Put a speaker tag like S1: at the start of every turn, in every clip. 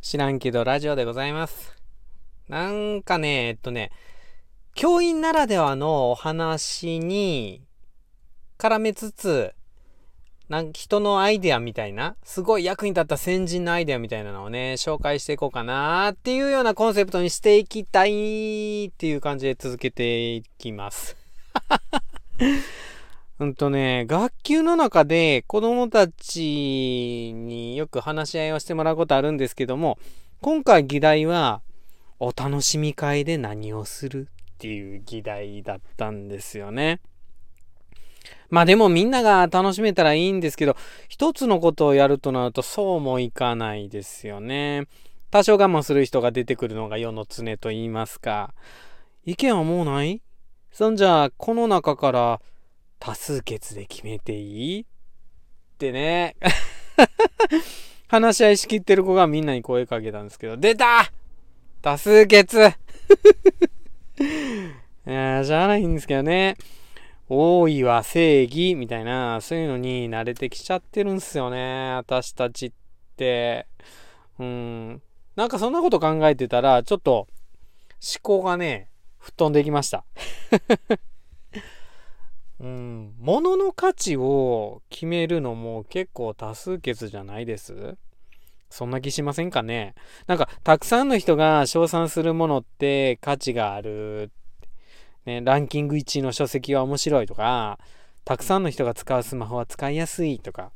S1: 知らんけどラジオでございます。なんかね、えっとね、教員ならではのお話に絡めつつ、なん人のアイデアみたいな、すごい役に立った先人のアイデアみたいなのをね、紹介していこうかなっていうようなコンセプトにしていきたいっていう感じで続けていきます。うんとね、学級の中で子供たちによく話し合いをしてもらうことあるんですけども、今回議題は、お楽しみ会で何をするっていう議題だったんですよね。まあでもみんなが楽しめたらいいんですけど、一つのことをやるとなるとそうもいかないですよね。多少我慢する人が出てくるのが世の常と言いますか。意見はもうない？そんじゃあ、この中から多数決で決めていい？ってね。話し合いしきってる子がみんなに声かけたんですけど、出た多数決 いやしゃあないんですけどね。多いは正義みたいな、そういうのに慣れてきちゃってるんすよね。私たちって。うん。なんかそんなこと考えてたら、ちょっと思考がね、吹っ飛んできました。うん。物の価値を決めるのも結構多数決じゃないです？そんな気しませんかね？なんか、たくさんの人が賞賛するものって価値がある。ね、ランキング1位の書籍は面白いとか、たくさんの人が使うスマホは使いやすいとか、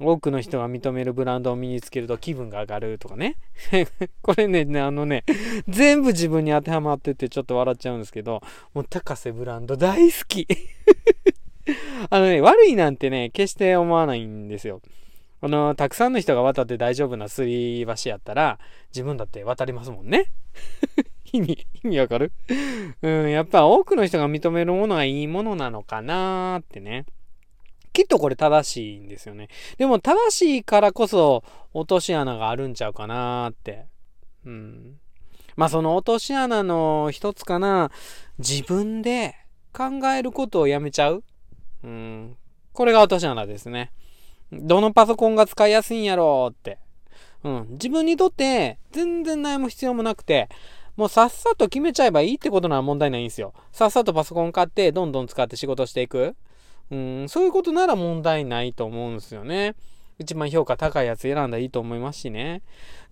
S1: 多くの人が認めるブランドを身につけると気分が上がるとかね。これね、あのね、全部自分に当てはまっててちょっと笑っちゃうんですけど、もう高瀬ブランド大好き。あのね、悪いなんてね、決して思わないんですよ。あの、たくさんの人が渡って大丈夫なすり橋やったら、自分だって渡りますもんね。意味、意味わかる？うん、やっぱ多くの人が認めるものがいいものなのかなーってね。きっとこれ正しいんですよね。でも正しいからこそ落とし穴があるんちゃうかなって。うん。まあその落とし穴の一つかな、自分で考えることをやめちゃう。うん。これが落とし穴ですね。どのパソコンが使いやすいんやろうって。うん。自分にとって全然悩む必要もなくて、もうさっさと決めちゃえばいいってことなら問題ないんですよ。さっさとパソコン買ってどんどん使って仕事していく。うん、そういうことなら問題ないと思うんですよね。一番評価高いやつ選んだらいいと思いますしね。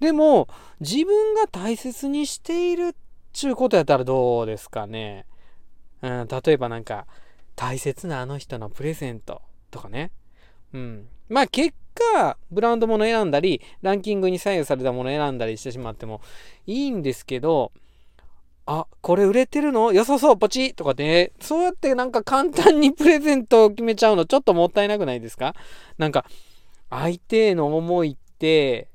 S1: でも、自分が大切にしているっちゅうことやったらどうですかね。うん、例えばなんか、大切なあの人のプレゼントとかね。うん。まあ結果、ブランドもの選んだり、ランキングに左右されたもの選んだりしてしまってもいいんですけど、あ、これ売れてるの？良さそう、ポチとかね、そうやってなんか簡単にプレゼントを決めちゃうのちょっともったいなくないですか？なんか、相手への思いって、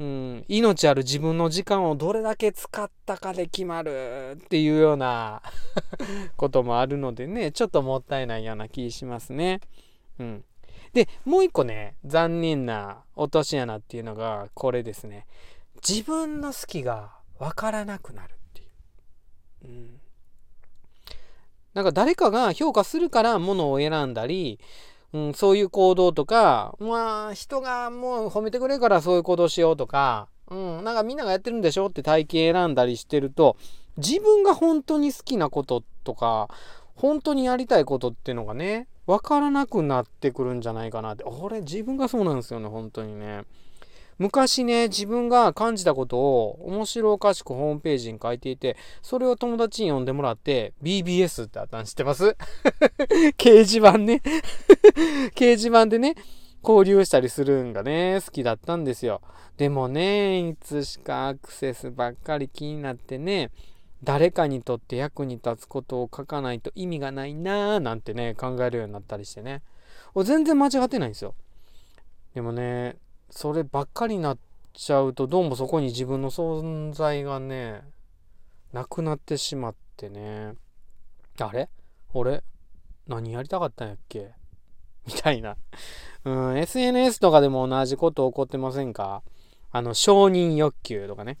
S1: うん、命ある自分の時間をどれだけ使ったかで決まるっていうような こともあるのでね、ちょっともったいないような気しますね。うん。で、もう一個ね、残念な落とし穴っていうのがこれですね。自分の好きがわからなくなるう。ん。なんか誰かが評価するからものを選んだり、うん、そういう行動とか、まあ、人がもう褒めてくれるからそういう行動しようとか、うん、なんかみんながやってるんでしょって体型選んだりしてると、自分が本当に好きなこととか、本当にやりたいことっていうのがね、わからなくなってくるんじゃないかなって。俺、自分がそうなんですよね、本当にね。昔ね、自分が感じたことを面白おかしくホームページに書いていて、それを友達に読んでもらって、BBS ってあったん知ってます？掲示板ね。掲示板でね、交流したりするんがね、好きだったんですよ。でもね、いつしかアクセスばっかり気になってね、誰かにとって役に立つことを書かないと意味がないなーなんてね、考えるようになったりしてね。全然間違ってないんですよ。でもね、そればっかりになっちゃうと、どうもそこに自分の存在がね、なくなってしまってね。あれ？俺、何やりたかったんやっけ？みたいな。うん、SNS とかでも同じこと起こってませんか？あの、承認欲求とかね。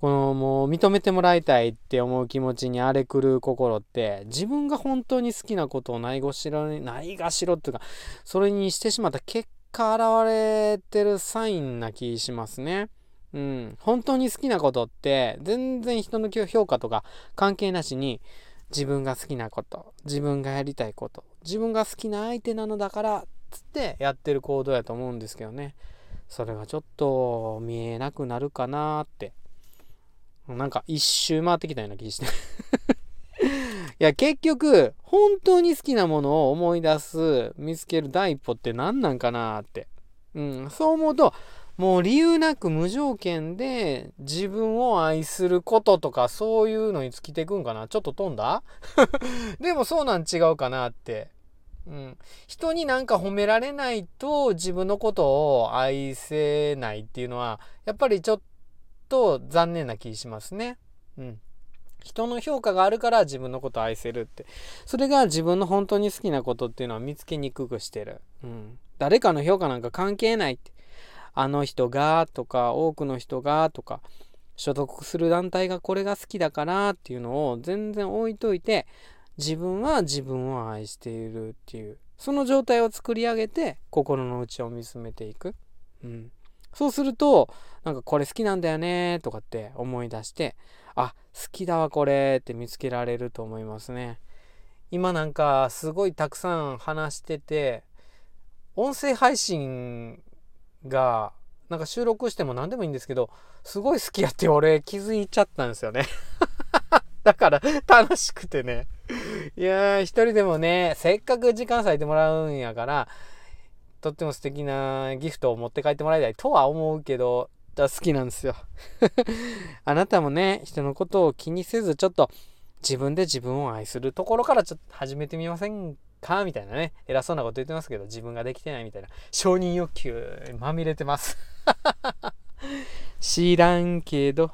S1: この、もう認めてもらいたいって思う気持ちに荒れ狂う心って、自分が本当に好きなことをないがしろ、ないがしろっていうか、それにしてしまった結果現れてるサインな気しますね。うん、本当に好きなことって全然人の評価とか関係なしに自分が好きなこと自分がやりたいこと自分が好きな相手なのだからつってやってる行動やと思うんですけどね。それがちょっと見えなくなるかなって。なんか一周回ってきたような気して。いや結局本当に好きなものを思い出す見つける第一歩って何なんかなってうんそう思うともう理由なく無条件で自分を愛することとかそういうのに尽きていくんかなちょっと飛んだ？でもそうなん違うかなって。うん。人になんか褒められないと自分のことを愛せないっていうのはやっぱりちょっと残念な気しますね。うん。人の評価があるから自分のことを愛せるって。それが自分の本当に好きなことっていうのは見つけにくくしてる。うん。誰かの評価なんか関係ないって。あの人がとか多くの人がとか所属する団体がこれが好きだからっていうのを全然置いといて自分は自分を愛しているっていうその状態を作り上げて心の内を見つめていく、うん、そうするとなんかこれ好きなんだよねとかって思い出してあ好きだわこれって見つけられると思いますね。今なんかすごいたくさん話してて音声配信がなんか収録しても何でもいいんですけどすごい好きやって俺気づいちゃったんですよね。だから楽しくてね。いやー一人でもねせっかく時間割いてもらうんやからとっても素敵なギフトを持って帰ってもらいたいとは思うけど好きなんですよ あなたもね人のことを気にせずちょっと自分で自分を愛するところからちょっと始めてみませんか？みたいなね、偉そうなこと言ってますけど、自分ができてないみたいな、承認欲求まみれてます。知らんけど。